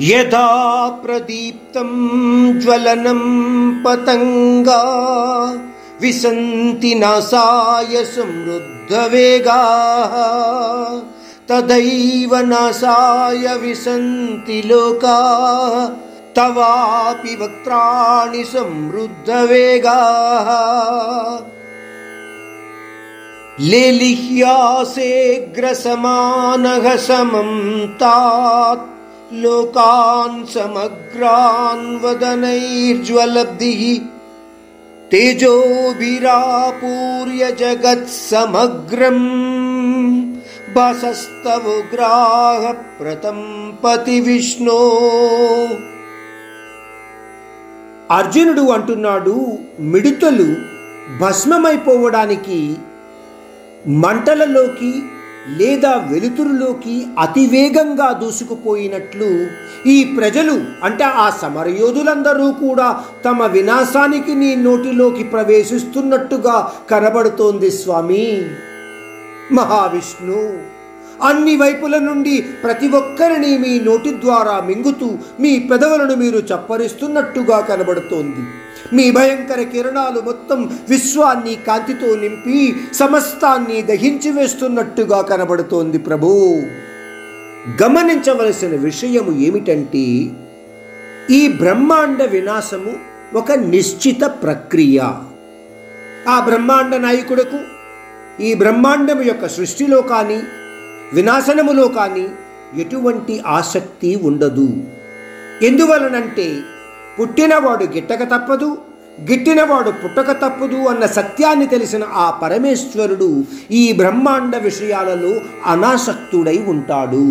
यदा प्रदीप्तं ज्वलनं पतङ्गा विसन्ति नासाय समृद्धवेगाः तदैव नासाय विसन्ति लोकाः तवापि वक्त्राणि समृद्धवेगाः। ले लिह्यासेग्रसमानघसमं तात् लोकान् समग्रान् वदनैर्ज्वलब्धिः तेजोभिरापूर्य जगत्समग्रम् भासस्तवुग्राह ప్రతంపతి విష్ణు అర్జునుడు అంటున్నాడు మిడుతలు భస్మమైపోవడానికి మంటలలోకి లేదా వెలుతురులోకి అతివేగంగా దూసుకుపోయినట్లు ఈ ప్రజలు అంటే ఆ సమరయోధులందరూ కూడా తమ వినాశానికి నీ నోటిలోకి ప్రవేశిస్తున్నట్టుగా కనబడుతోంది స్వామి. మహావిష్ణు అన్ని వైపుల నుండి ప్రతి ఒక్కరిని మీ నోటి ద్వారా మింగుతూ మీ పెదవులను మీరు చప్పరిస్తున్నట్టుగా కనబడుతోంది. మీ భయంకర కిరణాలు మొత్తం విశ్వాన్ని కాంతితో నింపి సమస్తాన్ని దహించి వేస్తున్నట్టుగా కనబడుతోంది ప్రభు. గమనించవలసిన విషయము ఏమిటంటే ఈ బ్రహ్మాండ వినాశము ఒక నిశ్చిత ప్రక్రియ. ఆ బ్రహ్మాండ నాయకుడకు ఈ బ్రహ్మాండం యొక్క సృష్టిలో కానీ వినాశనములో కానీ ఎటువంటి ఆసక్తి ఉండదు. ఎందువలనంటే పుట్టినవాడు గిట్టక తప్పదు గిట్టినవాడు పుట్టక తప్పదు అన్న సత్యాన్ని తెలిసిన ఆ పరమేశ్వరుడు ఈ బ్రహ్మాండ విషయాలలో అనాసక్తుడై ఉంటాడు.